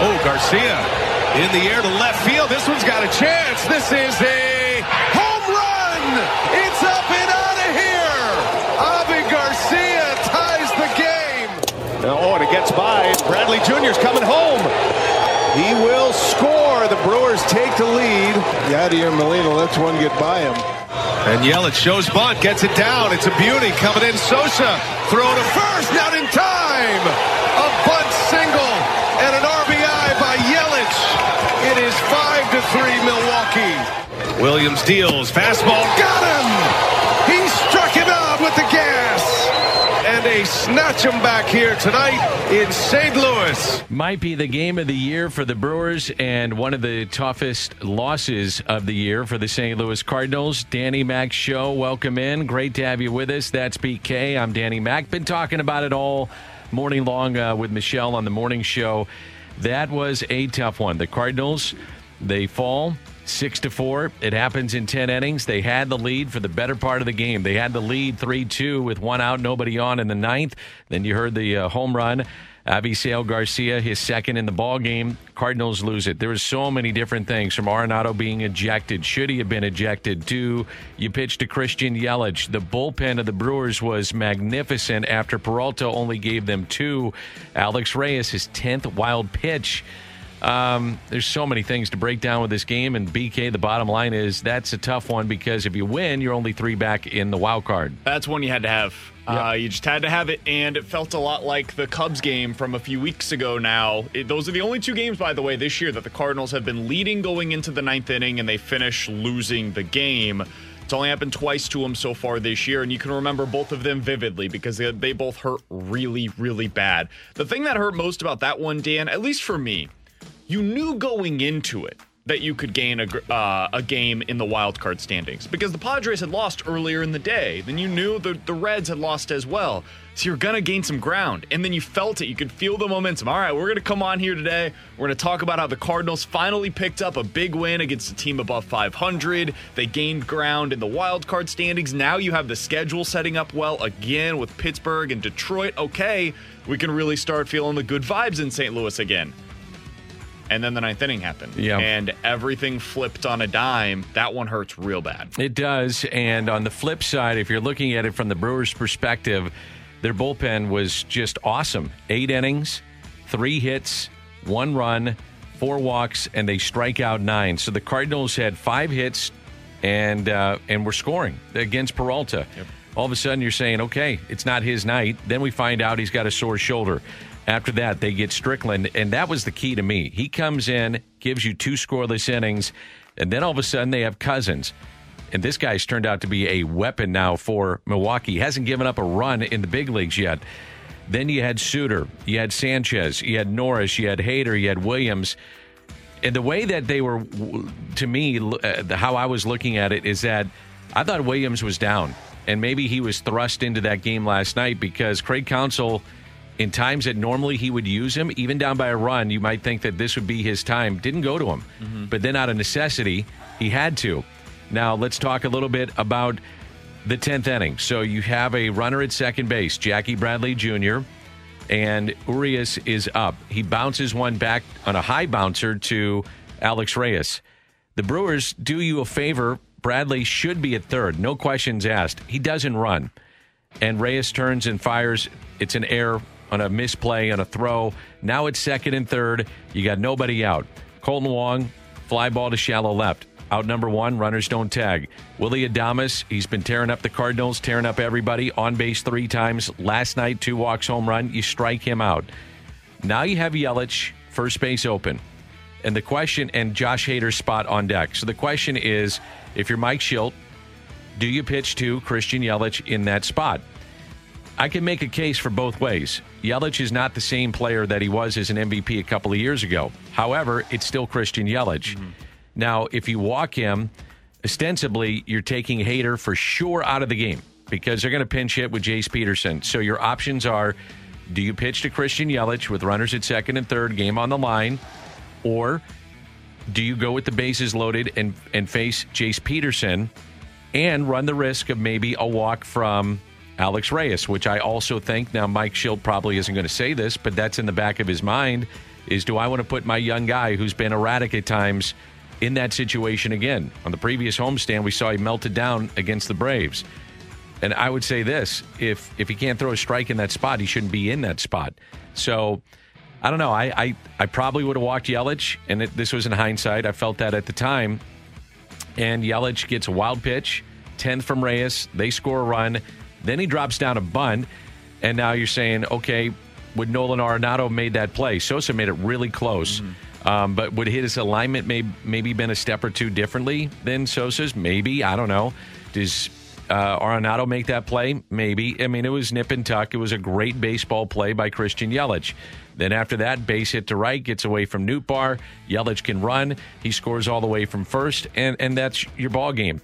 Oh, Garcia in the air to left field. This one's got a chance. This is a home run. It's up and out of here. Avi Garcia ties the game. Oh, and it gets by. Bradley Jr.'s coming home. He will score. The Brewers take the lead. Yadier Molina lets one get by him. And Yelich shows bunt, gets it down. It's a beauty coming in. Sosa throw to first, not in time. A bunt single and an RBI by Yelich. It is five to three Milwaukee. Williams deals fastball, got him. He struck him out with the gas. And they snatch him back here tonight in St. Louis. Might be the game of the year for the Brewers and one of the toughest losses of the year for the St. Louis Cardinals. Danny Mac Show, welcome in. Great to have you with us. That's BK. I'm Danny Mac. Been talking about it all morning long uh, with Michelle on the morning show. That was a tough one. The Cardinals, they fall six to four. It happens in ten innings. They had the lead for the better part of the game. They had the lead three two with one out, nobody on in the ninth. Then you heard the uh, home run. Avisail Garcia, his second in the ball game. Cardinals lose it. There was so many different things from Arenado being ejected. Should he have been ejected? To you pitched to Christian Yelich. The bullpen of the Brewers was magnificent after Peralta only gave them two. Alex Reyes, his tenth wild pitch. Um, there's so many things to break down with this game, and BK. The bottom line is that's a tough one because if you win, you're only three back in the wild card. That's one you had to have. Uh, you just had to have it, and it felt a lot like the Cubs game from a few weeks ago. Now, it, those are the only two games, by the way, this year that the Cardinals have been leading going into the ninth inning, and they finish losing the game. It's only happened twice to them so far this year, and you can remember both of them vividly because they, they both hurt really, really bad. The thing that hurt most about that one, Dan, at least for me, you knew going into it that you could gain a, uh, a game in the wild card standings because the Padres had lost earlier in the day. Then you knew the, the Reds had lost as well. So you're going to gain some ground. And then you felt it. You could feel the momentum. All right, we're going to come on here today. We're going to talk about how the Cardinals finally picked up a big win against a team above 500. They gained ground in the wild card standings. Now you have the schedule setting up well again with Pittsburgh and Detroit. Okay, we can really start feeling the good vibes in St. Louis again and then the ninth inning happened. Yeah. And everything flipped on a dime. That one hurts real bad. It does. And on the flip side, if you're looking at it from the Brewers' perspective, their bullpen was just awesome. Eight innings, three hits, one run, four walks, and they strike out nine. So the Cardinals had five hits and uh, and were scoring against Peralta. All of a sudden, you're saying, okay, it's not his night. Then we find out he's got a sore shoulder. After that, they get Strickland, and that was the key to me. He comes in, gives you two scoreless innings, and then all of a sudden they have Cousins. And this guy's turned out to be a weapon now for Milwaukee. He hasn't given up a run in the big leagues yet. Then you had Suter, you had Sanchez, you had Norris, you had Hader, you had Williams. And the way that they were, to me, uh, how I was looking at it is that I thought Williams was down. And maybe he was thrust into that game last night because Craig Counsell, in times that normally he would use him, even down by a run, you might think that this would be his time. Didn't go to him. Mm-hmm. But then out of necessity, he had to. Now, let's talk a little bit about the 10th inning. So you have a runner at second base, Jackie Bradley Jr., and Urias is up. He bounces one back on a high bouncer to Alex Reyes. The Brewers do you a favor. Bradley should be at third, no questions asked. He doesn't run. And Reyes turns and fires. It's an error on a misplay on a throw. Now it's second and third. You got nobody out. Kolten Wong, fly ball to shallow left. Out number one, runners don't tag. Willy Adames, he's been tearing up the Cardinals, tearing up everybody. On base three times. Last night, two walks, home run. You strike him out. Now you have Yelich, first base open. And the question, and Josh Hader's spot on deck. So the question is if you're Mike Shildt, do you pitch to Christian Yelich in that spot? I can make a case for both ways. Yelich is not the same player that he was as an MVP a couple of years ago. However, it's still Christian Yelich. Mm-hmm. Now, if you walk him, ostensibly you're taking Hader for sure out of the game because they're going to pinch hit with Jace Peterson. So your options are do you pitch to Christian Yelich with runners at second and third, game on the line, or do you go with the bases loaded and, and face Jace Peterson and run the risk of maybe a walk from Alex Reyes, which I also think now Mike Shildt probably isn't going to say this, but that's in the back of his mind is do I want to put my young guy who's been erratic at times in that situation again? On the previous homestand, we saw he melted down against the Braves. And I would say this: if if he can't throw a strike in that spot, he shouldn't be in that spot. So I don't know. I I, I probably would have walked Yelich, and it, this was in hindsight. I felt that at the time. And Yelich gets a wild pitch, tenth from Reyes. They score a run. Then he drops down a bunt, and now you're saying, okay, would Nolan Arenado made that play? Sosa made it really close. Mm-hmm. Um, but would his alignment may, maybe been a step or two differently than Sosa's? Maybe. I don't know. Does uh, Arenado make that play? Maybe. I mean, it was nip and tuck. It was a great baseball play by Christian Yelich. Then after that, base hit to right, gets away from Nootbaar. Yelich can run. He scores all the way from first, and, and that's your ball game.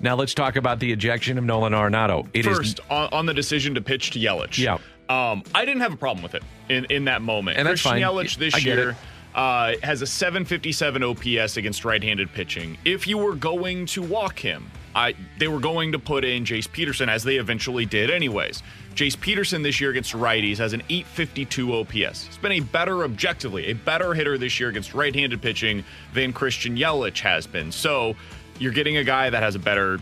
Now let's talk about the ejection of Nolan Arenado. It First, is, on, on, the decision to pitch to Yelich. Yeah. Um, I didn't have a problem with it in, in that moment. And Christian fine. Yelich this year uh, has a 757 OPS against right-handed pitching. If you were going to walk him, I, they were going to put in Jace Peterson as they eventually did anyways. Jace Peterson this year against righties has an 852 OPS. He's been a better objectively, a better hitter this year against right-handed pitching than Christian Yelich has been. So you're getting a guy that has a better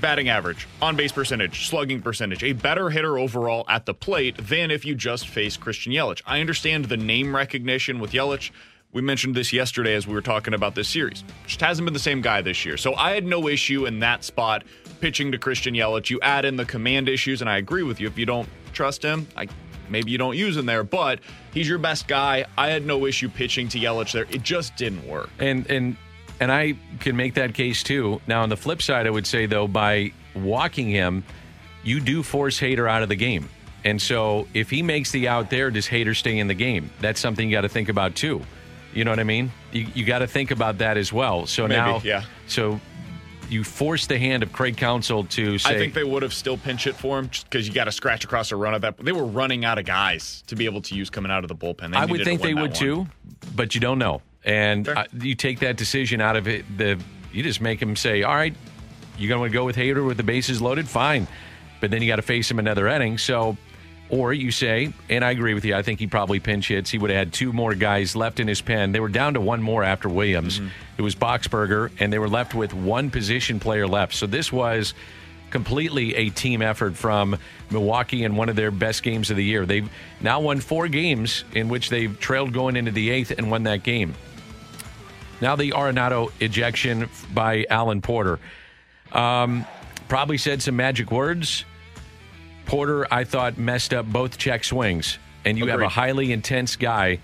batting average, on base percentage, slugging percentage, a better hitter overall at the plate than if you just face Christian Yelich. I understand the name recognition with Yelich. We mentioned this yesterday as we were talking about this series. Just hasn't been the same guy this year. So I had no issue in that spot pitching to Christian Yelich. You add in the command issues, and I agree with you. If you don't trust him, I maybe you don't use him there, but he's your best guy. I had no issue pitching to Yelich there. It just didn't work. And and and I can make that case too. Now, on the flip side, I would say, though, by walking him, you do force Hader out of the game. And so if he makes the out there, does Hader stay in the game? That's something you got to think about too. You know what I mean? You, you got to think about that as well. So Maybe, now, yeah. So you force the hand of Craig Counsell to say. I think they would have still pinch it for him because you got to scratch across a run of that. They were running out of guys to be able to use coming out of the bullpen. They I would think they would one. too, but you don't know and uh, you take that decision out of it. The you just make him say, "All right, you're going to go with Hader with the bases loaded, fine," but then you got to face him another inning. So, or you say, and I agree with you. I think he probably pinch hits. He would have had two more guys left in his pen. They were down to one more after Williams. Mm-hmm. It was Boxberger, and they were left with one position player left. So this was completely a team effort from Milwaukee in one of their best games of the year. They've now won four games in which they've trailed going into the eighth and won that game. Now the Arenado ejection by Alan Porter. Um, probably said some magic words. Porter, I thought, messed up both check swings, and you Agreed. have a highly intense guy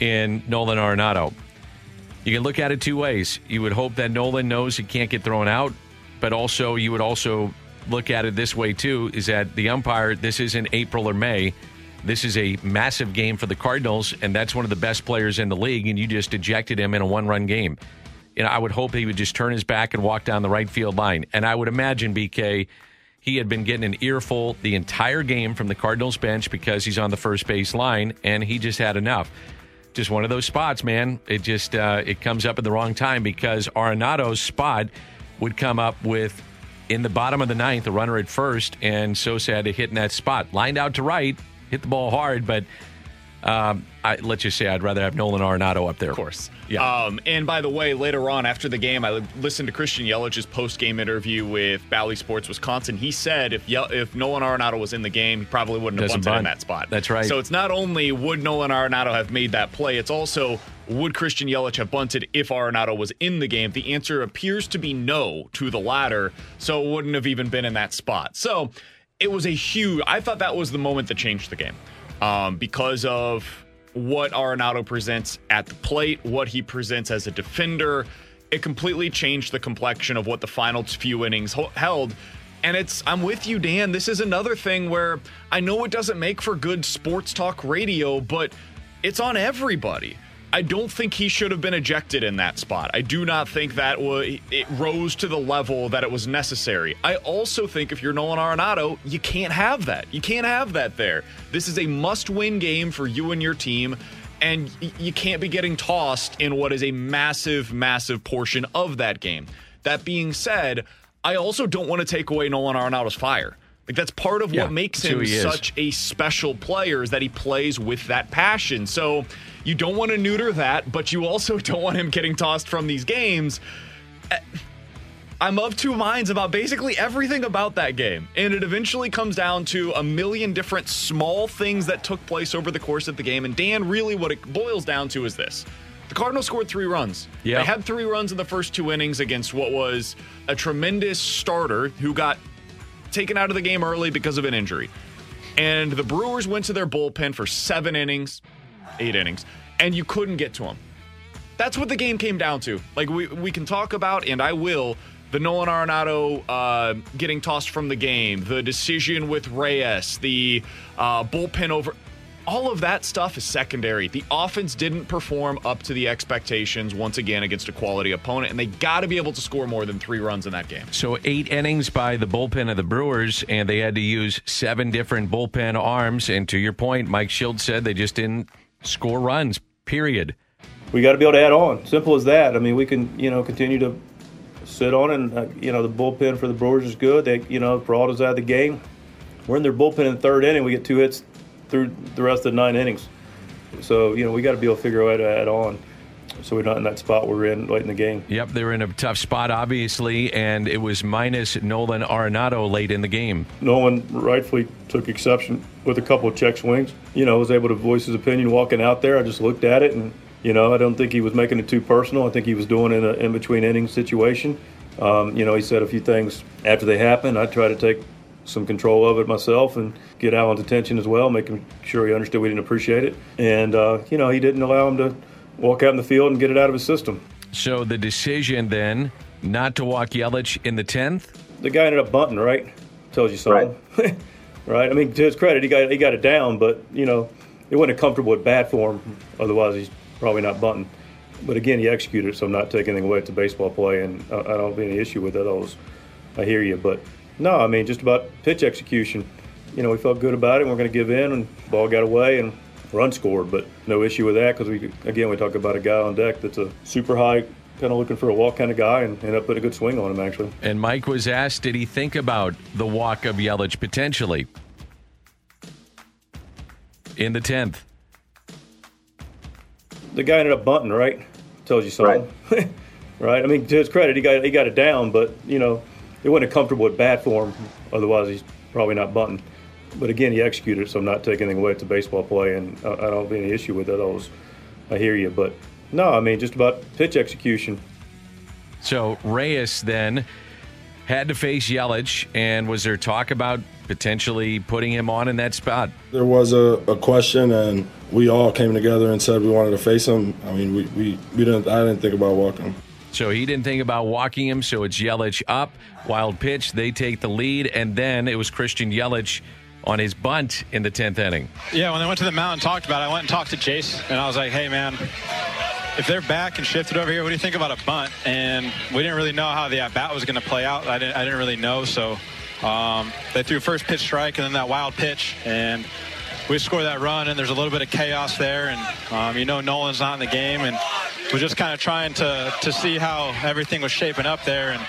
in Nolan Arenado. You can look at it two ways. You would hope that Nolan knows he can't get thrown out, but also you would also look at it this way too: is that the umpire, this isn't April or May. This is a massive game for the Cardinals, and that's one of the best players in the league, and you just ejected him in a one run game. You know, I would hope he would just turn his back and walk down the right field line. And I would imagine, BK, he had been getting an earful the entire game from the Cardinals bench because he's on the first base line, and he just had enough. Just one of those spots, man. It just uh, it comes up at the wrong time because Arenado's spot would come up with in the bottom of the ninth, a runner at first, and Sosa had to hit in that spot. Lined out to right, hit the ball hard, but um, I, let's just say I'd rather have Nolan Arenado up there. Of course. Yeah. Um, and by the way, later on after the game, I listened to Christian Yelich's post-game interview with Bally Sports Wisconsin. He said if Ye- if Nolan Arenado was in the game, he probably wouldn't have bunted in that spot. That's right. So it's not only would Nolan Arenado have made that play, it's also would Christian Yelich have bunted if Arenado was in the game? The answer appears to be no to the latter, so it wouldn't have even been in that spot. So it was a huge. I thought that was the moment that changed the game um, because of what Arenado presents at the plate, what he presents as a defender. It completely changed the complexion of what the final few innings held. And it's, I'm with you, Dan. This is another thing where I know it doesn't make for good sports talk radio, but it's on everybody. I don't think he should have been ejected in that spot. I do not think that was, it rose to the level that it was necessary. I also think if you're Nolan Arenado, you can't have that. You can't have that there. This is a must win game for you and your team, and you can't be getting tossed in what is a massive, massive portion of that game. That being said, I also don't want to take away Nolan Arenado's fire. Like that's part of Yeah, what makes him such a special player is that he plays with that passion. So you don't want to neuter that, but you also don't want him getting tossed from these games. Eh, I'm of two minds about basically everything about that game. And it eventually comes down to a million different small things that took place over the course of the game. And Dan, really what it boils down to is this. The Cardinals scored three runs. Yeah. They had three runs in the first two innings against what was a tremendous starter who got taken out of the game early because of an injury. And the Brewers went to their bullpen for seven innings, eight innings, and you couldn't get to them. That's what the game came down to. Like we we can talk about, and I will, the Nolan Arenado uh, getting tossed from the game, the decision with Reyes, the uh, bullpen over. All of that stuff is secondary. The offense didn't perform up to the expectations once again against a quality opponent, and they got to be able to score more than three runs in that game. So eight innings by the bullpen of the Brewers, and they had to use seven different bullpen arms. And to your point, Mike Shildt said they just didn't score runs. Period. we got to be able to add on. Simple as that. I mean, we can you know continue to sit on. And uh, you know the bullpen for the Brewers is good. They you know Peralta's out of the game. We're in their bullpen in the third inning. We get two hits through the rest of the nine innings. So you know we got to be able to figure out how to add on. So we're not in that spot we're in late in the game. Yep, they were in a tough spot, obviously, and it was minus Nolan Arenado late in the game. Nolan rightfully took exception with a couple of check swings. You know, was able to voice his opinion walking out there. I just looked at it, and you know, I don't think he was making it too personal. I think he was doing it in an in between innings situation. Um, you know, he said a few things after they happened. I tried to take some control of it myself and get Alan's attention as well, making sure he understood we didn't appreciate it. And uh, you know, he didn't allow him to walk out in the field and get it out of his system. So the decision then not to walk Yelich in the 10th. the guy ended up bunting, right? Tells you something, right? I mean, to his credit, he got he got it down, but you know, it wasn't a comfortable at bat for him. Otherwise, he's probably not bunting. But again, he executed, so I'm not taking anything away. It's a baseball play, and I, I don't have any issue with it. I, was, I hear you, but no, I mean, just about pitch execution. You know, we felt good about it. and We're going to give in, and ball got away, and run scored. But no issue with that because we again we talk about a guy on deck that's a super high, kind of looking for a walk kind of guy, and ended up putting a good swing on him actually. And Mike was asked, did he think about the walk of Yelich potentially in the 10th? the guy ended up bunting, right? Tells you something, right? I mean, to his credit, he got he got it down, but you know, it wasn't a comfortable at bat for him. Otherwise, he's probably not bunting. But again, he executed, it, so I'm not taking anything away. It's a baseball play, and I, I don't have any issue with it. I was, I hear you, but no, I mean, just about pitch execution. So Reyes then had to face Yelich, and was there talk about potentially putting him on in that spot? There was a, a question, and we all came together and said we wanted to face him. I mean, we, we, we didn't. I didn't think about walking him. So he didn't think about walking him, so it's Yelich up, wild pitch, they take the lead, and then it was Christian Yelich on his bunt in the 10th inning. Yeah, when they went to the mound and talked about it, I went and talked to Jace, and I was like, hey, man, if they're back and shifted over here, what do you think about a bunt? And we didn't really know how the at bat was going to play out. I didn't, I didn't really know, so um, they threw first pitch strike and then that wild pitch, and we scored that run, and there's a little bit of chaos there, and um, you know Nolan's not in the game, and we're just kind of trying to to see how everything was shaping up there, and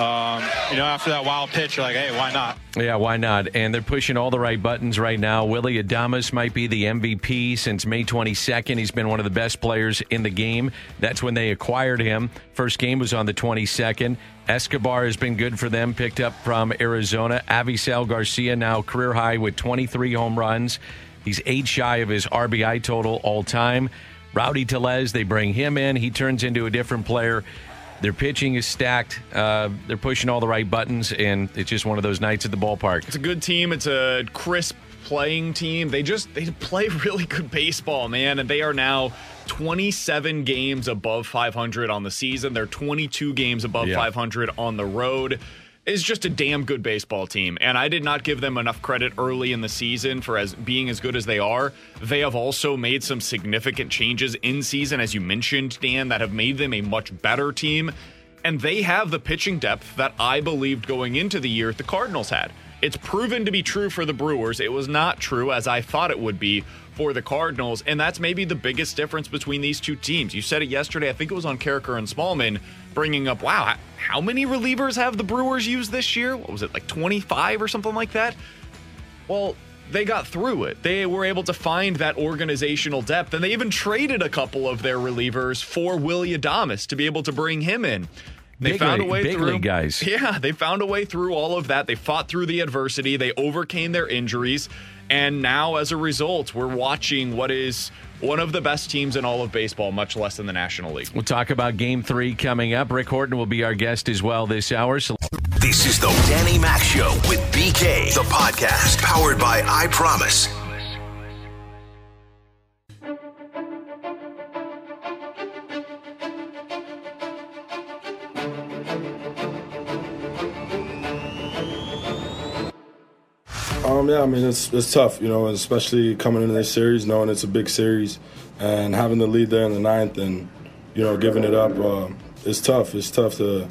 um, you know after that wild pitch, you're like, hey, why not? Yeah, why not? And they're pushing all the right buttons right now. Willy Adames might be the MVP since May 22nd. He's been one of the best players in the game. That's when they acquired him. First game was on the 22nd. Escobar has been good for them, picked up from Arizona. Avisail Garcia now career high with 23 home runs. He's eight shy of his RBI total all time. Rowdy Tellez, they bring him in. He turns into a different player. Their pitching is stacked. Uh, they're pushing all the right buttons, and it's just one of those nights at the ballpark. It's a good team. It's a crisp playing team. They just they play really good baseball, man, and they are now 27 games above 500 on the season. They're 22 games above Yeah. 500 on the road. Is just a damn good baseball team, and I did not give them enough credit early in the season for as being as good as they are. They have also made some significant changes in season, as you mentioned, Dan, that have made them a much better team, and they have the pitching depth that I believed going into the year the Cardinals had. It's proven to be true for the Brewers. It was not true as I thought it would be for the Cardinals, and that's maybe the biggest difference between these two teams. You said it yesterday. I think it was on Karraker and Smallman, bringing up, wow, how many relievers have the Brewers used this year? What was it, like 25 or something like that? Well, they got through it. They were able to find that organizational depth, and they even traded a couple of their relievers for Willy Adames to be able to bring him in. They big found league, a way big through. league guys. Yeah, they found a way through all of that. They fought through the adversity. They overcame their injuries. And now, as a result, we're watching what is one of the best teams in all of baseball, much less in the National League. We'll talk about game three coming up. Rick Horton will be our guest as well this hour. So This is the Danny Mac Show with BK, the podcast powered by I Promise. Um, yeah, I mean it's it's tough, you know, especially coming into this series, knowing it's a big series, and having the lead there in the ninth, and you know, giving it up. Uh, it's tough. It's tough to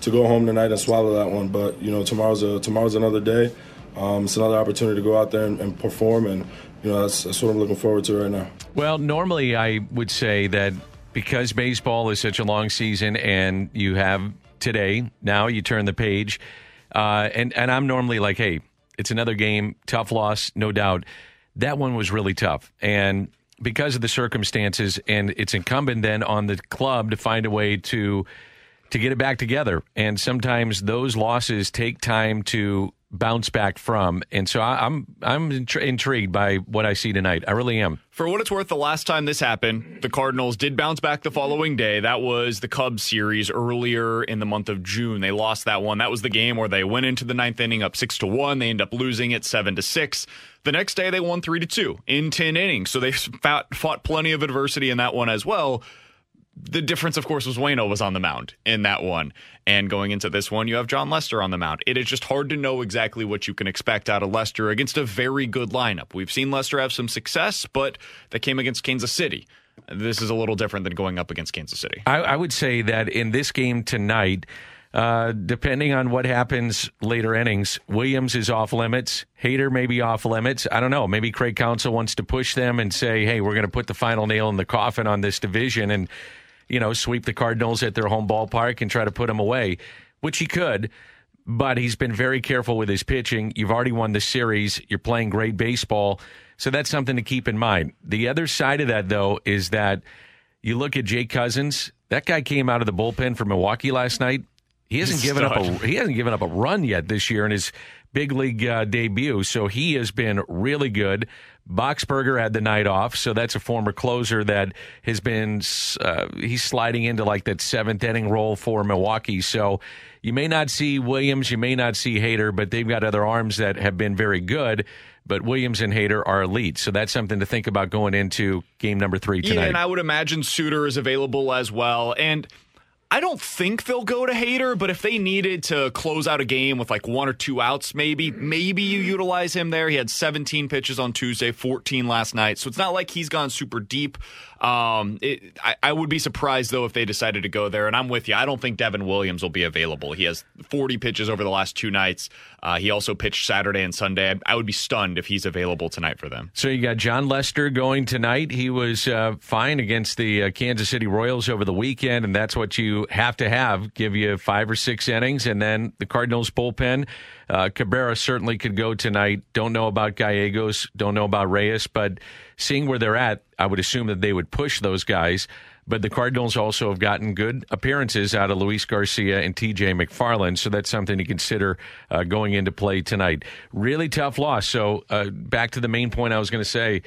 to go home tonight and swallow that one. But you know, tomorrow's a tomorrow's another day. Um, it's another opportunity to go out there and, and perform, and you know, that's that's what I'm looking forward to right now. Well, normally I would say that because baseball is such a long season and you have today, now you turn the page. Uh, and, and I'm normally like, hey, it's another game, tough loss, no doubt. That one was really tough. And because of the circumstances, and it's incumbent then on the club to find a way to to get it back together. And sometimes those losses take time to bounce back from. And so I, I'm I'm intri- intrigued by what I see tonight. I really am. For what it's worth, the last time this happened, the Cardinals did bounce back the following day. That was the Cubs series earlier in the month of June. They lost that one. That was the game where they went into the ninth inning up six to one. They end up losing it seven to six. The next day, they won three to two in ten innings. So they fought, fought plenty of adversity in that one as well. The difference, of course, was Wayno was on the mound in that one. And going into this one, you have Jon Lester on the mound. It is just hard to know exactly what you can expect out of Lester against a very good lineup. We've seen Lester have some success, but that came against Kansas City. This is a little different than going up against Kansas City. I, I would say that in this game tonight, uh, depending on what happens later innings, Williams is off limits. Hader may be off limits. I don't know. Maybe Craig Counsell wants to push them and say, hey, we're going to put the final nail in the coffin on this division and, you know, sweep the Cardinals at their home ballpark and try to put them away, which he could. But he's been very careful with his pitching. You've already won the series. You're playing great baseball. So that's something to keep in mind. The other side of that, though, is that you look at Jake Cousins. That guy came out of the bullpen for Milwaukee last night. He hasn't given up a he hasn't given up a run yet this year in his big league uh, debut. So he has been really good. Boxberger had the night off, so that's a former closer that has been uh, he's sliding into like that seventh inning role for Milwaukee. So you may not see Williams, you may not see Hader, but they've got other arms that have been very good. But Williams and Hader are elite, so that's something to think about going into game number three tonight. Yeah, and I would imagine Suter is available as well, and. I don't think they'll go to Hader, but if they needed to close out a game with like one or two outs, maybe, maybe you utilize him there. He had 17 pitches on Tuesday, 14 last night. So it's not like he's gone super deep. Um, it, I, I, would be surprised though if they decided to go there. And I'm with you. I don't think Devin Williams will be available. He has 40 pitches over the last two nights. Uh, he also pitched Saturday and Sunday. I, I, would be stunned if he's available tonight for them. So you got Jon Lester going tonight. He was uh, fine against the uh, Kansas City Royals over the weekend, and that's what you have to have. Give you five or six innings, and then the Cardinals bullpen. Uh, Cabrera certainly could go tonight. Don't know about Gallegos. Don't know about Reyes, but seeing where they're at, I would assume that they would push those guys. But the Cardinals also have gotten good appearances out of Luis Garcia and TJ McFarland, so that's something to consider uh, going into play tonight. Really tough loss. So uh, back to the main point I was going to say.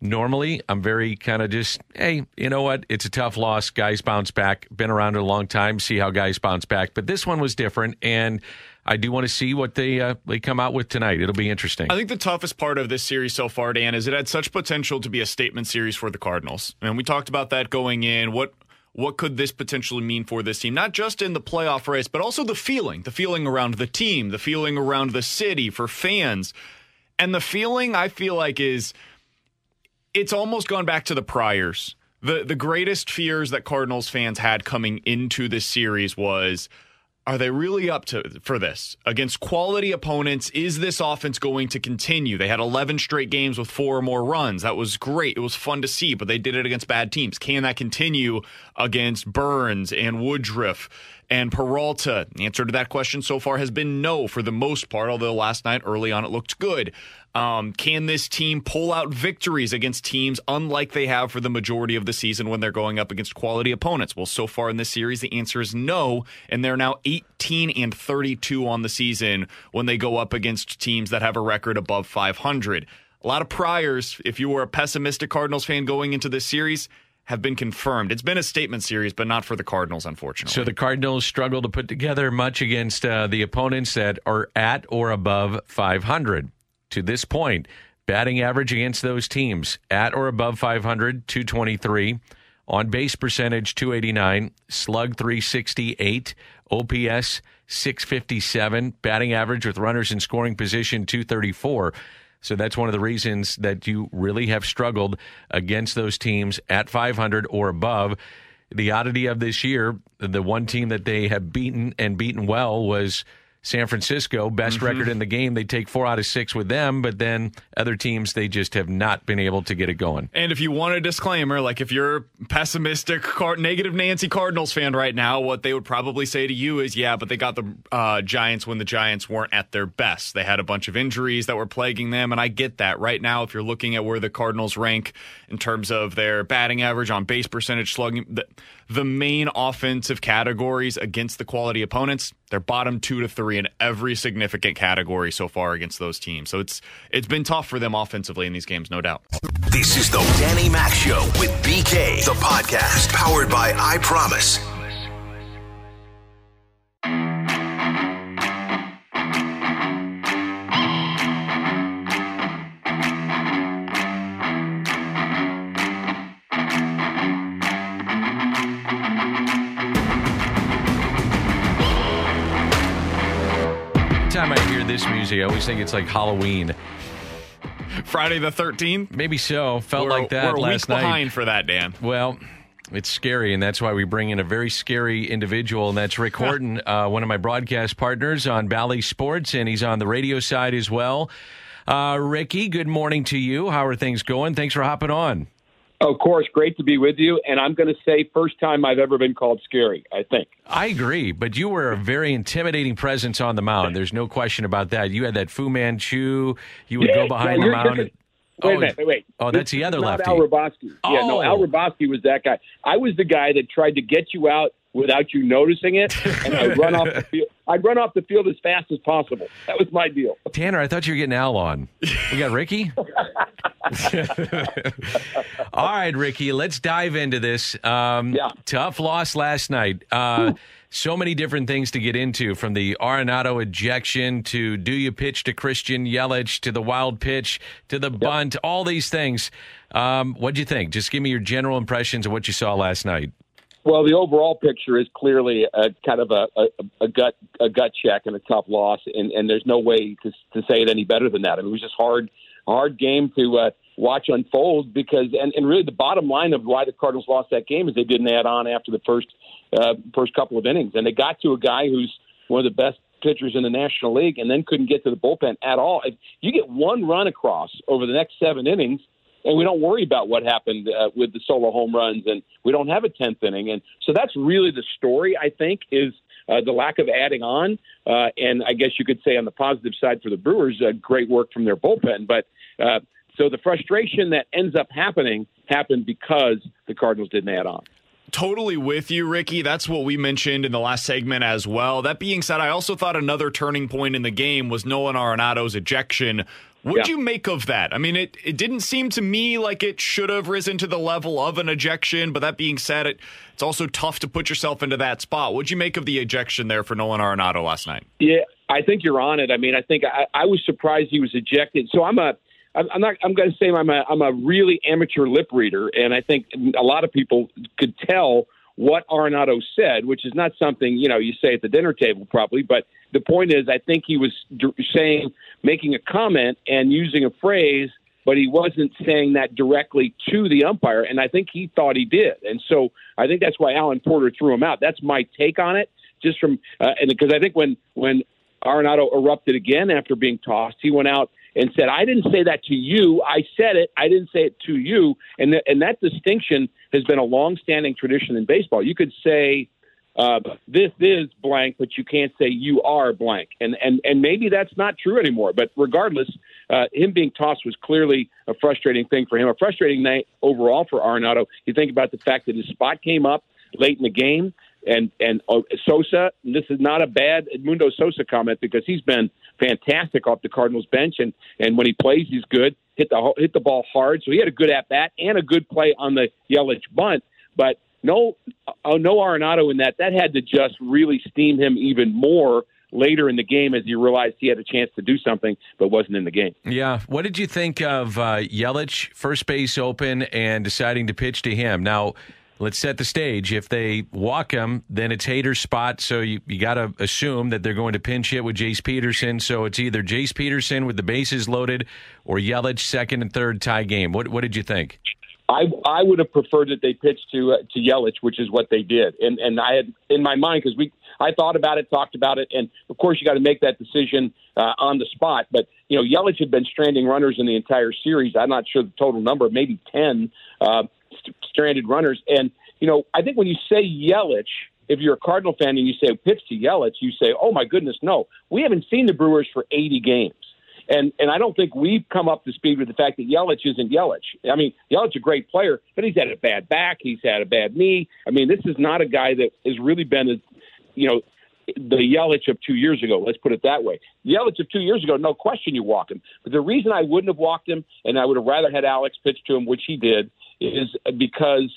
Normally, I'm very kind of just, hey, you know what? It's a tough loss. Guys bounce back. Been around a long time. See how guys bounce back. But this one was different, and I do want to see what they uh, they come out with tonight. It'll be interesting. I think the toughest part of this series so far, Dan, is it had such potential to be a statement series for the Cardinals, and we talked about that going in. What what could this potentially mean for this team? Not just in the playoff race, but also the feeling, the feeling around the team, the feeling around the city for fans. And the feeling I feel like is it's almost gone back to the priors. The the greatest fears that Cardinals fans had coming into this series was are they really up to for this against quality opponents? Is this offense going to continue? They had 11 straight games with four or more runs. That was great. It was fun to see, but they did it against bad teams. Can that continue against Burnes and Woodruff and Peralta? The answer to that question so far has been no for the most part, although last night early on it looked good. Um, can this team pull out victories against teams unlike they have for the majority of the season when they're going up against quality opponents? Well, so far in this series, the answer is no, and they're now 18 and 32 on the season when they go up against teams that have a record above 500. A lot of priors, if you were a pessimistic Cardinals fan going into this series, have been confirmed. It's been a statement series, but not for the Cardinals, unfortunately. So the Cardinals struggle to put together much against uh, the opponents that are at or above 500 to this point, batting average against those teams at or above 500, 223. On base percentage, 289. Slug, 368. OPS, 657. Batting average with runners in scoring position, 234. So that's one of the reasons that you really have struggled against those teams at 500 or above. The oddity of this year, the one team that they have beaten and beaten well was San Francisco, best mm-hmm. record in the game. They take four out of six with them, but then other teams, they just have not been able to get it going. And if you want a disclaimer, like if you're a pessimistic, negative Nancy Cardinals fan right now, what they would probably say to you is, yeah, but they got the uh, Giants when the Giants weren't at their best. They had a bunch of injuries that were plaguing them, and I get that. Right now, if you're looking at where the Cardinals rank in terms of their batting average on base percentage, slugging, the, the main offensive categories against the quality opponents, they're bottom two to three in every significant category so far against those teams. So it's it's been tough for them offensively in these games, no doubt. This is the Danny Mac Show with BK, the podcast powered by I Promise. This music, I always think it's like Halloween. Friday the 13th? Maybe so. Felt we're, like that we're last night. behind for that, Dan. Well, it's scary, and that's why we bring in a very scary individual, and that's Rick Horton, uh, one of my broadcast partners on Bally Sports, and he's on the radio side as well. Uh, Ricky, good morning to you. How are things going? Thanks for hopping on. Of course, great to be with you. And I'm going to say, first time I've ever been called scary, I think. I agree, but you were a very intimidating presence on the mound. There's no question about that. You had that Fu Manchu. You would yeah, go behind no, the mound. Wait oh, a minute, wait, wait. Oh, that's this the other lefty. Al Hrabosky. Oh. Yeah, no, Al oh. Hrabosky was that guy. I was the guy that tried to get you out without you noticing it, and I'd run off the field. I'd run off the field as fast as possible. That was my deal. Tanner, I thought you were getting Al on. We got Ricky. All right, Ricky, let's dive into this. Um, yeah. Tough loss last night. Uh, so many different things to get into from the Arenado ejection to do you pitch to Christian Yelich to the wild pitch to the bunt, all these things. Um, what'd you think? Just give me your general impressions of what you saw last night. Well, the overall picture is clearly a kind of a, a, a gut a gut check and a tough loss, and, and there's no way to, to say it any better than that. I mean, it was just hard hard game to uh, watch unfold because, and, and really the bottom line of why the Cardinals lost that game is they didn't add on after the first uh, first couple of innings, and they got to a guy who's one of the best pitchers in the National League, and then couldn't get to the bullpen at all. If you get one run across over the next seven innings and we don't worry about what happened uh, with the solo home runs, and we don't have a tenth inning, and so that's really the story. I think is uh, the lack of adding on, uh, and I guess you could say on the positive side for the Brewers, uh, great work from their bullpen. But uh, so the frustration that ends up happening happened because the Cardinals didn't add on. Totally with you, Ricky. That's what we mentioned in the last segment as well. That being said, I also thought another turning point in the game was Nolan Arenado's ejection What'd yeah. you make of that? I mean, it, it didn't seem to me like it should have risen to the level of an ejection, but that being said, it, it's also tough to put yourself into that spot. What'd you make of the ejection there for Nolan Arenado last night? Yeah, I think you're on it. I mean, I think I, I was surprised he was ejected. So I'm a I'm not. I'm going to say I'm a I'm a really amateur lip reader, and I think a lot of people could tell what Arenado said, which is not something you know you say at the dinner table probably, but the point is, I think he was saying, making a comment and using a phrase, but he wasn't saying that directly to the umpire, and I think he thought he did, and so I think that's why Alan Porter threw him out. That's my take on it, just from uh, and because I think when when Arenado erupted again after being tossed, he went out and said, "I didn't say that to you. I said it. I didn't say it to you." And th- and that distinction has been a long-standing tradition in baseball. You could say uh, this is blank, but you can't say you are blank. And and and maybe that's not true anymore. But regardless, uh, him being tossed was clearly a frustrating thing for him. A frustrating night overall for Arenado. You think about the fact that his spot came up late in the game and and uh, Sosa. this is not a bad Edmundo Sosa comment because he's been fantastic off the Cardinals bench, and and when he plays, he's good. Hit the hit the ball hard, so he had a good at bat and a good play on the Yelich bunt. But no, uh, no Arenado in that. That had to just really steam him even more later in the game as he realized he had a chance to do something but wasn't in the game. Yeah. What did you think of uh, Yelich, first base open, and deciding to pitch to him? Now, let's set the stage. If they walk him, then it's Hader's spot. So you, you got to assume that they're going to pinch hit with Jace Peterson. So it's either Jace Peterson with the bases loaded or Yelich second and third tie game. What what did you think? I I would have preferred that they pitched to uh, to Yelich, which is what they did, and and I had in my mind because we I thought about it, talked about it, and of course you got to make that decision uh, on the spot. But you know Yelich had been stranding runners in the entire series. I'm not sure the total number, maybe ten. Uh, stranded runners. And, you know, I think when you say Yelich, if you're a Cardinal fan and you say pitch to Yelich, you say, oh my goodness, no. We haven't seen the Brewers for 80 games. And and I don't think we've come up to speed with the fact that Yelich isn't Yelich. I mean, Yelich a great player, but he's had a bad back, he's had a bad knee. I mean, this is not a guy that has really been as you know, the Yelich of two years ago. Let's put it that way. Yelich of two years ago, no question you walk him. But the reason I wouldn't have walked him, and I would have rather had Alex pitch to him, which he did, is because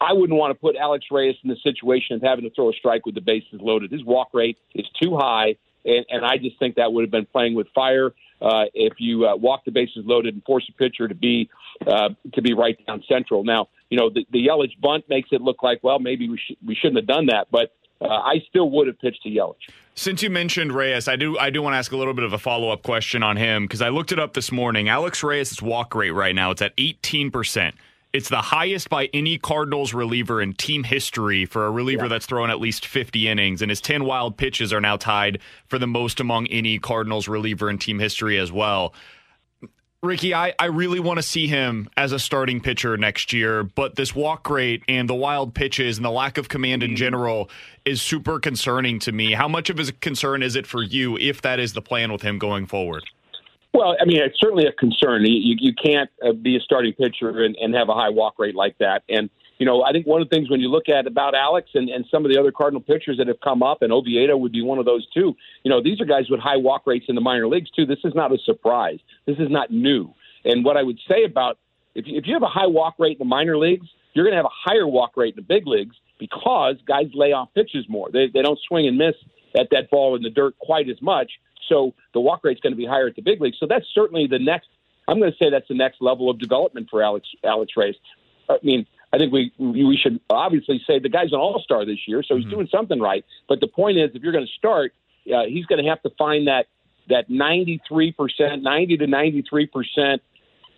I wouldn't want to put Alex Reyes in the situation of having to throw a strike with the bases loaded. His walk rate is too high, and, and I just think that would have been playing with fire uh, if you uh, walk the bases loaded and force a pitcher to be uh, to be right down central. Now, you know the, the Yelich bunt makes it look like well maybe we sh- we shouldn't have done that, but uh, I still would have pitched to Yelich. Since you mentioned Reyes, I do I do want to ask a little bit of a follow up question on him because I looked it up this morning. Alex Reyes' walk rate right now it's at eighteen percent. It's the highest by any Cardinals reliever in team history for a reliever yeah. that's thrown at least 50 innings, and his 10 wild pitches are now tied for the most among any Cardinals reliever in team history as well. Ricky, I, I really want to see him as a starting pitcher next year, but this walk rate and the wild pitches and the lack of command in mm-hmm. general is super concerning to me. How much of a concern is it for you if that is the plan with him going forward? Well, I mean, it's certainly a concern. You, you can't uh, be a starting pitcher and, and have a high walk rate like that. And you know, I think one of the things when you look at about Alex and, and some of the other Cardinal pitchers that have come up, and Oviedo would be one of those too. You know, these are guys with high walk rates in the minor leagues too. This is not a surprise. This is not new. And what I would say about if you, if you have a high walk rate in the minor leagues, you're going to have a higher walk rate in the big leagues because guys lay off pitches more. They they don't swing and miss at that ball in the dirt quite as much. So the walk rate is going to be higher at the big leagues. So that's certainly the next. I'm going to say that's the next level of development for Alex Alex Reyes. I mean, I think we we should obviously say the guy's an all star this year, so he's mm-hmm. doing something right. But the point is, if you're going to start, uh, he's going to have to find that that 93 percent, 90 to 93 percent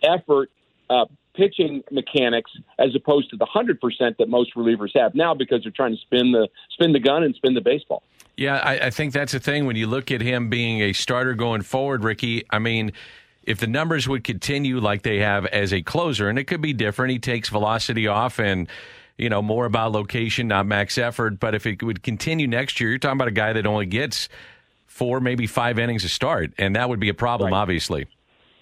effort uh, pitching mechanics as opposed to the 100 percent that most relievers have now because they're trying to spin the spin the gun and spin the baseball. Yeah, I, I think that's the thing when you look at him being a starter going forward, Ricky. I mean if the numbers would continue like they have as a closer, and it could be different, he takes velocity off and you know more about location, not max effort. But if it would continue next year, you're talking about a guy that only gets four, maybe five innings to start, and that would be a problem, right. obviously.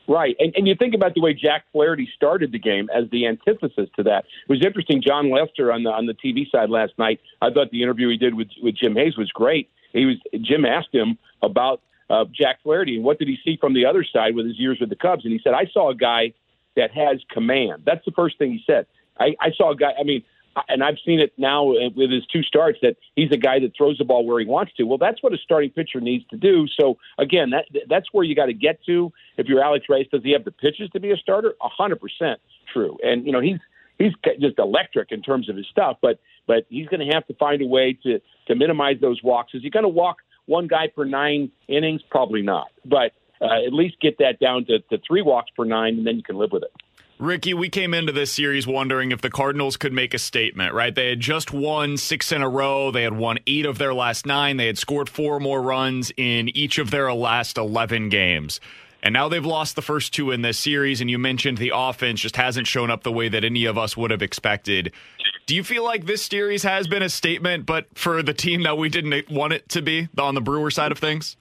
Right, and, and you think about the way Jack Flaherty started the game as the antithesis to that. It was interesting. Jon Lester on the on the TV side last night. I thought the interview he did with with Jim Hayes was great. He was Jim asked him about uh, Jack Flaherty. And what did he see from the other side with his years with the Cubs? And he said, I saw a guy that has command. That's the first thing he said. I, I saw a guy, I mean, and I've seen it now with his two starts that he's a guy that throws the ball where he wants to. Well, that's what a starting pitcher needs to do. So again, that that's where you got to get to. If you're Alex Reyes, does he have the pitches to be a starter? A hundred percent true. And you know he's he's just electric in terms of his stuff. But but he's going to have to find a way to to minimize those walks. Is he going to walk one guy per nine innings? Probably not. But uh, at least get that down to, to three walks per nine, and then you can live with it. Ricky, we came into this series wondering if the Cardinals could make a statement, right? They had just won six in a row. They had won eight of their last nine. They had scored four more runs in each of their last 11 games. And now they've lost the first two in this series. And you mentioned the offense just hasn't shown up the way that any of us would have expected. Do you feel like this series has been a statement, but for the team that we didn't want it to be on the Brewer side of things?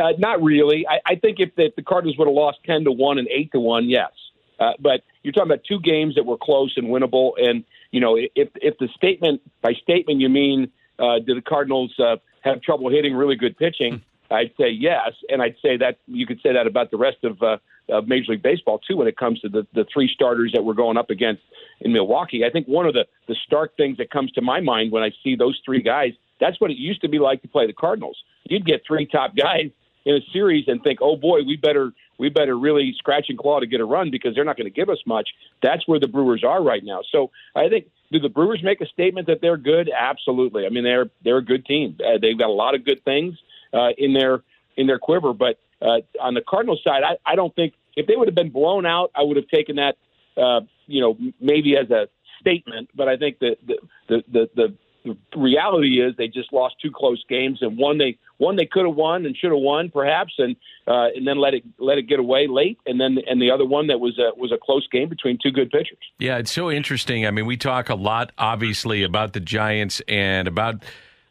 Uh, not really. I, I think if the, the Cardinals would have lost 10 to 1 and 8 to 1, yes. Uh, but you're talking about two games that were close and winnable. And, you know, if, if the statement, by statement, you mean, uh, did the Cardinals uh, have trouble hitting really good pitching? I'd say yes. And I'd say that you could say that about the rest of, uh, of Major League Baseball, too, when it comes to the, the three starters that we're going up against in Milwaukee. I think one of the, the stark things that comes to my mind when I see those three guys, that's what it used to be like to play the Cardinals. You'd get three top guys in a series and think, oh boy, we better we better really scratch and claw to get a run because they're not going to give us much. That's where the Brewers are right now. So I think do the Brewers make a statement that they're good? Absolutely. I mean they're they're a good team. Uh, they've got a lot of good things uh, in their in their quiver. But uh, on the Cardinals side, I, I don't think if they would have been blown out, I would have taken that uh, you know maybe as a statement. But I think that the the the, the the reality is they just lost two close games, and one they one they could have won and should have won perhaps, and uh, and then let it let it get away late, and then and the other one that was a, was a close game between two good pitchers. Yeah, it's so interesting. I mean, we talk a lot, obviously, about the Giants and about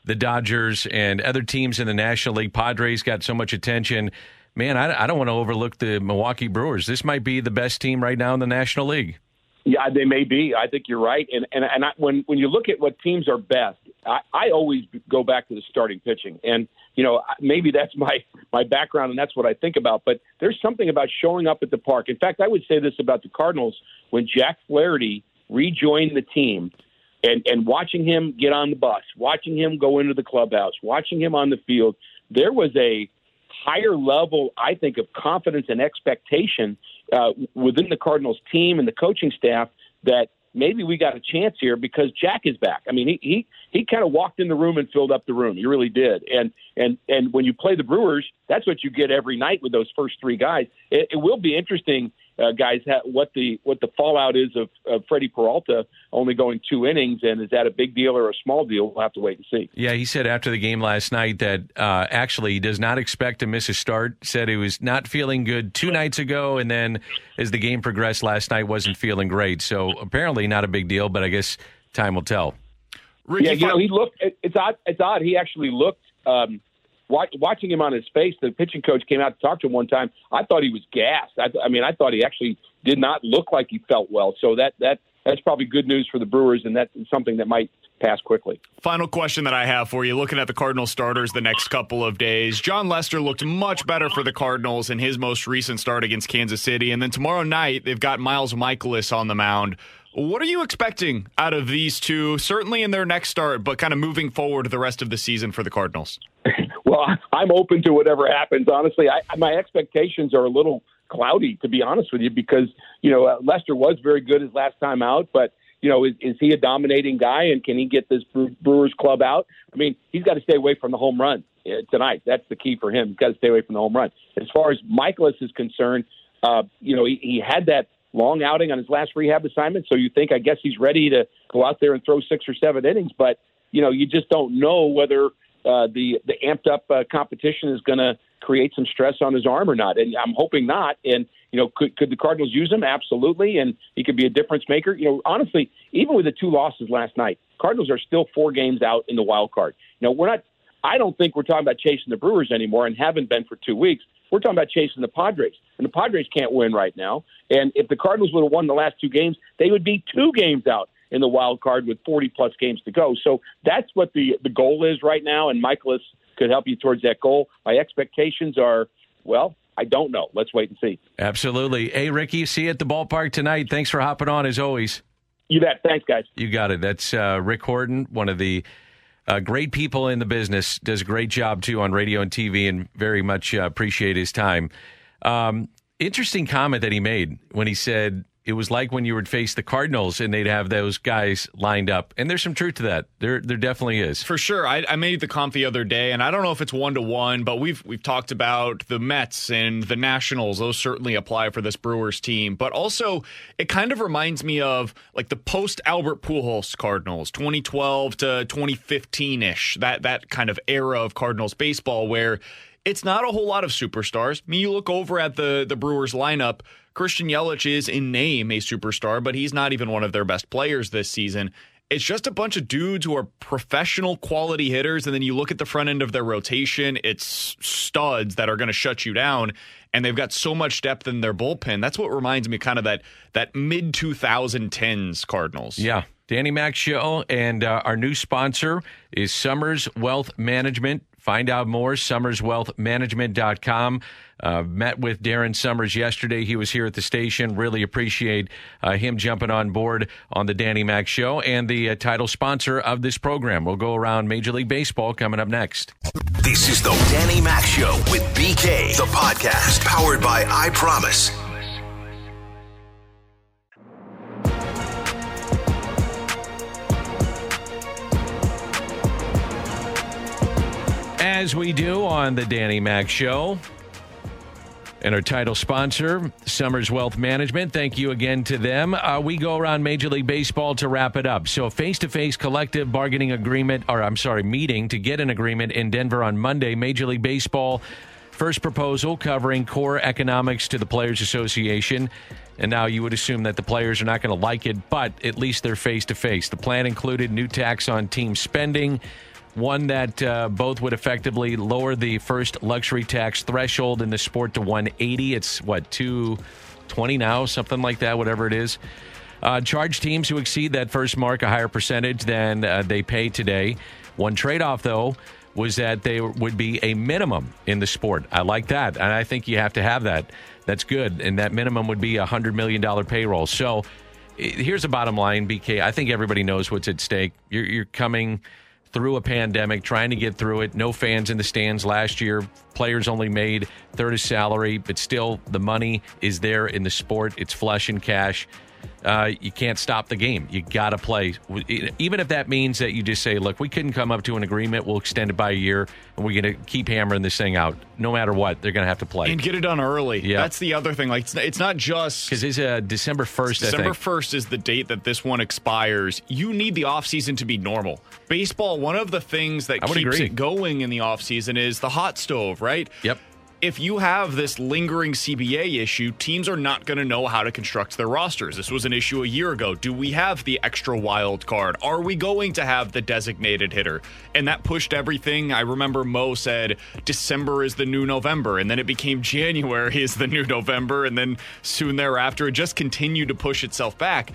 the Dodgers and other teams in the National League. Padres got so much attention. Man, I, I don't want to overlook the Milwaukee Brewers. This might be the best team right now in the National League. Yeah, they may be. I think you're right. And and and I, when when you look at what teams are best, I, I always go back to the starting pitching. And you know, maybe that's my my background and that's what I think about. But there's something about showing up at the park. In fact, I would say this about the Cardinals when Jack Flaherty rejoined the team. And, and watching him get on the bus, watching him go into the clubhouse, watching him on the field, there was a higher level, I think, of confidence and expectation uh, within the Cardinals team and the coaching staff that maybe we got a chance here because Jack is back. I mean, he he he kind of walked in the room and filled up the room. He really did. And and and when you play the Brewers, that's what you get every night with those first three guys. It, it will be interesting uh, guys, ha- what the what the fallout is of, of Freddy Peralta only going two innings, and is that a big deal or a small deal? We'll have to wait and see. Yeah, he said after the game last night that uh, actually he does not expect to miss a start. Said he was not feeling good two nights ago, and then as the game progressed last night, wasn't feeling great. So apparently not a big deal, but I guess time will tell. Ricky, yeah, you know, he looked. It's odd. It's odd. He actually looked. Um, watching him on his face, the pitching coach came out to talk to him one time. I thought he was gassed. I, I mean, I thought he actually did not look like he felt well. So that that that's probably good news for the Brewers, and that's something that might pass quickly. Final question that I have for you looking at the Cardinal starters the next couple of days. Jon Lester looked much better for the Cardinals in his most recent start against Kansas City. And then tomorrow night, they've got Miles Mikolas on the mound. What are you expecting out of these two, certainly in their next start, but kind of moving forward the rest of the season for the Cardinals? well, I'm open to whatever happens. Honestly, I, my expectations are a little cloudy, to be honest with you, because you know uh, Lester was very good his last time out, but you know, is, is he a dominating guy, and can he get this Brewers club out? I mean, he's got to stay away from the home run uh, tonight. That's the key for him. He's got to stay away from the home run. As far as Mikolas is concerned, uh, you know, he, he had that long outing on his last rehab assignment, so you think, I guess, he's ready to go out there and throw six or seven innings, but you know, you just don't know whether uh, the the amped up uh, competition is going to create some stress on his arm or not. And I'm hoping not. And you know, could could the Cardinals use him? Absolutely, and he could be a difference maker. You know, honestly, even with the two losses last night, Cardinals are still four games out in the wild card. You know, we're not. I don't think we're talking about chasing the Brewers anymore, and haven't been for two weeks. We're talking about chasing the Padres, and the Padres can't win right now. And if the Cardinals would have won the last two games, they would be two games out in the wild card with 40 plus games to go. So that's what the the goal is right now, and Mikolas could help you towards that goal. My expectations are, well, I don't know. Let's wait and see. Absolutely. Hey, Ricky, see you at the ballpark tonight. Thanks for hopping on as always. You bet. Thanks, guys. You got it. That's uh, Rick Horton, one of the uh, great people in the business. Does a great job too on radio and TV, and very much uh, appreciate his time. Um, interesting comment that he made when he said it was like when you would face the Cardinals and they'd have those guys lined up. And there's some truth to that. There, there definitely is. For sure. I, I made the comp the other day, and I don't know if it's one to one, but we've we've talked about the Mets and the Nationals. Those certainly apply for this Brewers team. But also, it kind of reminds me of like the post Albert Pujols Cardinals, 2012 to 2015 ish. That that kind of era of Cardinals baseball where it's not a whole lot of superstars. I mean, you look over at the the Brewers lineup. Christian Yelich is in name a superstar, but he's not even one of their best players this season. It's just a bunch of dudes who are professional quality hitters, and then you look at the front end of their rotation, it's studs that are going to shut you down, and they've got so much depth in their bullpen. That's what reminds me kind of that that mid 2010s Cardinals. Yeah. Danny Mac Show, and uh, our new sponsor is Summers Wealth Management. Find out more, summerswealthmanagement.com. Uh, met with Darren Summers yesterday. He was here at the station. Really appreciate uh, him jumping on board on the Danny Mac Show and the uh, title sponsor of this program. We'll go around Major League Baseball coming up next. This is the Danny Mac Show with BK, the podcast powered by I Promise. As we do on the Danny Mac Show. And our title sponsor, Summers Wealth Management. Thank you again to them. Uh, we go around Major League Baseball to wrap it up. So, face to face collective bargaining agreement, or I'm sorry, meeting to get an agreement in Denver on Monday. Major League Baseball, first proposal covering core economics to the Players Association. And now you would assume that the players are not going to like it, but at least they're face to face. The plan included new tax on team spending one that uh, both would effectively lower the first luxury tax threshold in the sport to 180. It's what 220 now, something like that, whatever it is. Uh, charge teams who exceed that first mark a higher percentage than uh, they pay today. One trade off, though, was that they would be a minimum in the sport. I like that. And I think you have to have that. That's good. And that minimum would be a $100 million payroll. So here's the bottom line, BK. I think everybody knows what's at stake. You're, you're coming through a pandemic, trying to get through it. No fans in the stands last year. Players only made third of salary, but still the money is there in the sport. It's flush and cash. Uh, you can't stop the game. You got to play. Even if that means that you just say, look, we couldn't come up to an agreement. We'll extend it by a year and we're going to keep hammering this thing out. No matter what, they're going to have to play. And get it done early. Yeah. That's the other thing. Like, it's, it's not just. Because it's uh, December 1st, December 1st is the date that this one expires. You need the offseason to be normal. Baseball, one of the things that keeps agree. it going in the offseason is the hot stove, right? Yep if you have this lingering CBA issue, teams are not going to know how to construct their rosters. This was an issue a year ago. Do we have the extra wild card? Are we going to have the designated hitter? And that pushed everything. I remember Mo said December is the new November, and then it became January is the new November, and then soon thereafter it just continued to push itself back.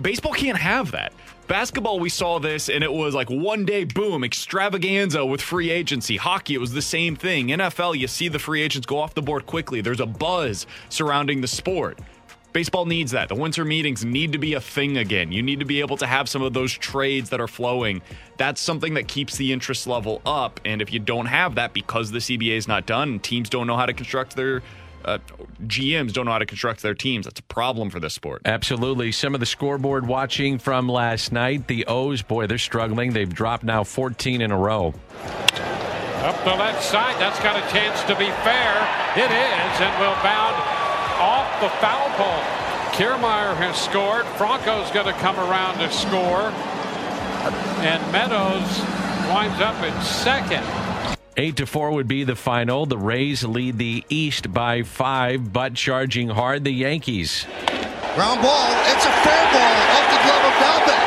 Baseball can't have that. Basketball, we saw this and it was like one day, boom, extravaganza with free agency. Hockey, it was the same thing. NFL, you see the free agents go off the board quickly. There's a buzz surrounding the sport. Baseball needs that. The winter meetings need to be a thing again. You need to be able to have some of those trades that are flowing. That's something that keeps the interest level up. And if you don't have that because the CBA is not done, teams don't know how to construct their uh, GMs don't know how to construct their teams. That's a problem for this sport. Absolutely. Some of the scoreboard watching from last night, the O's, boy, they're struggling. They've dropped now 14 in a row. Up the left side, that's got a chance to be fair. It is, and will bound off the foul pole. Kiermaier has scored. Franco's going to come around to score. And Meadows winds up in second. Eight to four would be the final. The Rays lead the East by five, but charging hard the Yankees. Ground ball. It's a fair ball off the glove of Dalbec.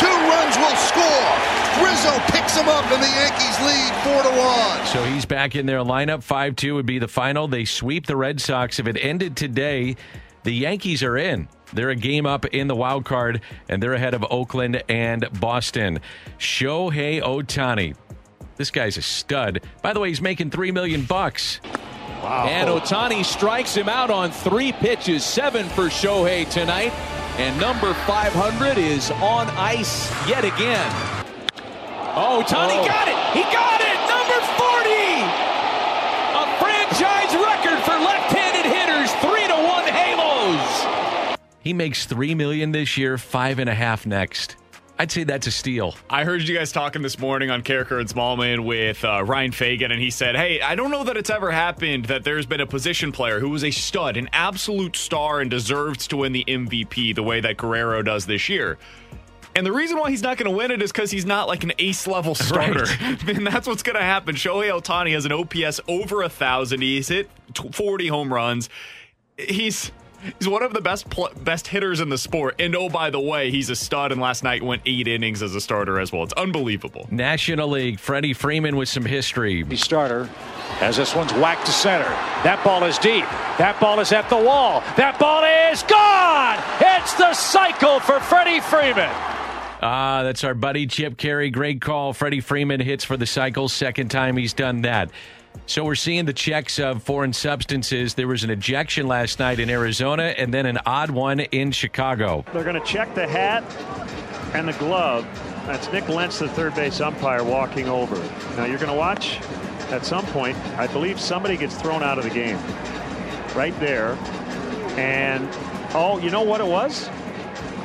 Two runs will score. Rizzo picks him up, and the Yankees lead four to one. So he's back in their lineup. Five two would be the final. They sweep the Red Sox. If it ended today, the Yankees are in. They're a game up in the wild card, and they're ahead of Oakland and Boston. Shohei Ohtani this guy's a stud. By the way, he's making three million bucks. Wow. And Ohtani strikes him out on three pitches, seven for Shohei tonight. And number 500 is on ice yet again. Oh, Ohtani oh. got it! He got it! Number 40! A franchise record for left-handed hitters, three to one Halos. He makes three million this year, five and a half next. I'd say that's a steal. I heard you guys talking this morning on Karraker and Smallman with uh, Ryan Fagan, and he said, Hey, I don't know that it's ever happened that there's been a position player who was a stud, an absolute star, and deserves to win the MVP the way that Guerrero does this year. And the reason why he's not going to win it is because he's not like an ace level starter. Right. and that's what's going to happen. Shohei Ohtani has an OPS over a thousand. He's hit 40 home runs. He's He's one of the best pl- best hitters in the sport. And oh, by the way, he's a stud. And last night went eight innings as a starter as well. It's unbelievable. National League, Freddie Freeman with some history. The starter as this one's whacked to center. That ball is deep. That ball is at the wall. That ball is gone. It's the cycle for Freddie Freeman. Ah, that's our buddy Chip Caray. Great call. Freddie Freeman hits for the cycle. Second time he's done that. So we're seeing the checks of foreign substances. There was an ejection last night in Arizona and then an odd one in Chicago. They're going to check the hat and the glove. That's Nic Lentz, the third base umpire, walking over. Now you're going to watch at some point. I believe somebody gets thrown out of the game right there. And oh, you know what it was?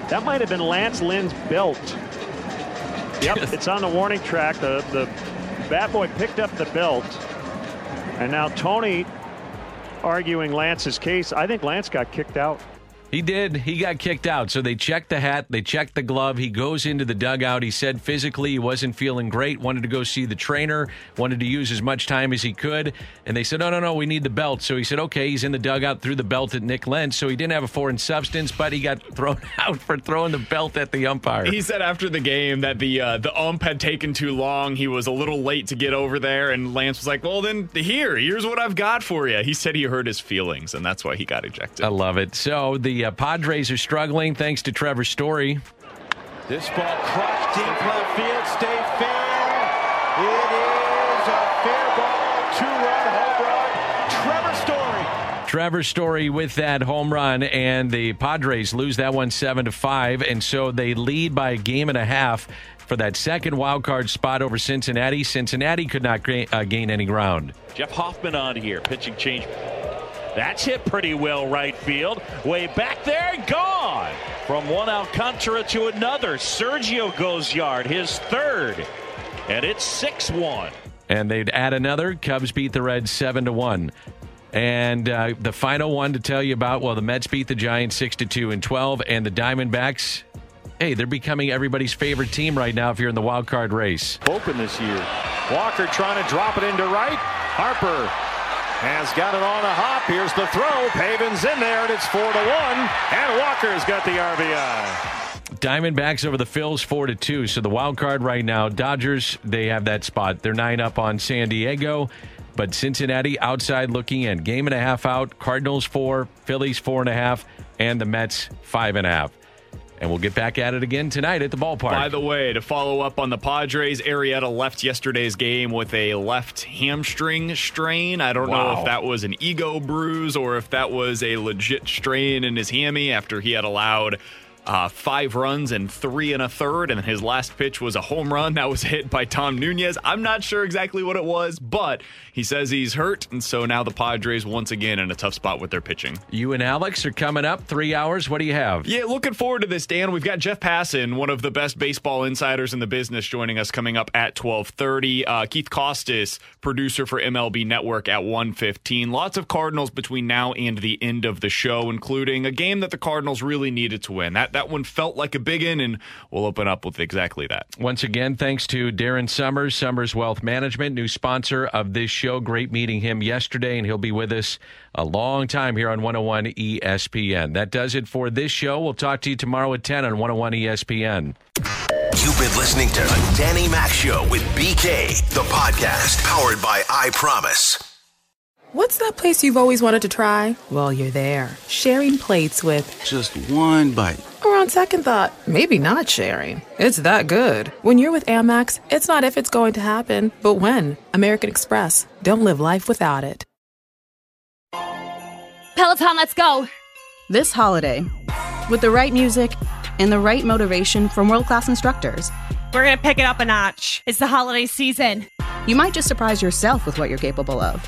That might have been Lance Lynn's belt. Yep, it's on the warning track. The the bat boy picked up the belt and now Tony arguing Lance's case. I think Lance got kicked out. He did. He got kicked out. So they checked the hat, they checked the glove. He goes into the dugout. He said physically he wasn't feeling great, wanted to go see the trainer, wanted to use as much time as he could. And they said, no, no, no, we need the belt. So he said, okay, he's in the dugout, threw the belt at Nic Lentz. So he didn't have a foreign substance, but he got thrown out for throwing the belt at the umpire. He said after the game that the uh, the ump had taken too long. He was a little late to get over there. And Lance was like, well, then here, here's what I've got for you. He said he hurt his feelings, and that's why he got ejected. I love it. So the uh, Padres are struggling thanks to Trevor Story. This ball crushed deep left field. Stay fair. It is a fair ball. Two-run home run. Trevor Story. Trevor Story with that home run, and the Padres lose that one seven to five, and so they lead by a game and a half for that second wild card spot over Cincinnati. Cincinnati could not gain, uh, gain any ground. Jeff Hoffman on here, pitching change that's hit pretty well right field. Way back there, gone. From one Alcantara to another. Sergio goes yard, his third. And it's 6 1. And they'd add another. Cubs beat the Reds 7 to 1. And uh, the final one to tell you about well, the Mets beat the Giants 6 to 2 and 12, and the Diamondbacks. Hey, they're becoming everybody's favorite team right now if you're in the wild card race. Open this year. Walker trying to drop it into right. Harper has got it on a hop. Here's the throw. Pavin's in there, and it's four to one. And Walker's got the RBI. Diamondbacks over the Phils four to two. So the wild card right now, Dodgers they have that spot. They're nine up on San Diego, but Cincinnati outside looking in. Game and a half out. Cardinals four, Phillies four and a half, and the Mets five and a half. And we'll get back at it again tonight at the ballpark. By the way, to follow up on the Padres, Arrieta left yesterday's game with a left hamstring strain. I don't wow. know if that was an ego bruise or if that was a legit strain in his hammy after he had allowed uh, five runs and three and a third, and his last pitch was a home run that was hit by Dom Nunez. I'm not sure exactly what it was, but he says he's hurt, and so now the Padres once again in a tough spot with their pitching. You and Alex are coming up three hours. What do you have? Yeah, looking forward to this, Dan. We've got Jeff Passan, one of the best baseball insiders in the business, joining us coming up at 12:30. Uh, Keith Costas, producer for MLB Network, at 1:15. Lots of Cardinals between now and the end of the show, including a game that the Cardinals really needed to win. That that one felt like a big one, and we'll open up with exactly that. Once again, thanks to Darren Summers, Summers Wealth Management, new sponsor of this show. Great meeting him yesterday, and he'll be with us a long time here on 101 ESPN. That does it for this show. We'll talk to you tomorrow at 10 on 101 ESPN. You've been listening to the Danny Mac Show with BK, the podcast powered by I Promise. What's that place you've always wanted to try? Well, you're there, sharing plates with just one bite. Or on second thought, maybe not sharing. It's that good. When you're with Amex, it's not if it's going to happen, but when. American Express. Don't live life without it. Peloton, let's go! This holiday, with the right music and the right motivation from world class instructors, we're gonna pick it up a notch. It's the holiday season. You might just surprise yourself with what you're capable of.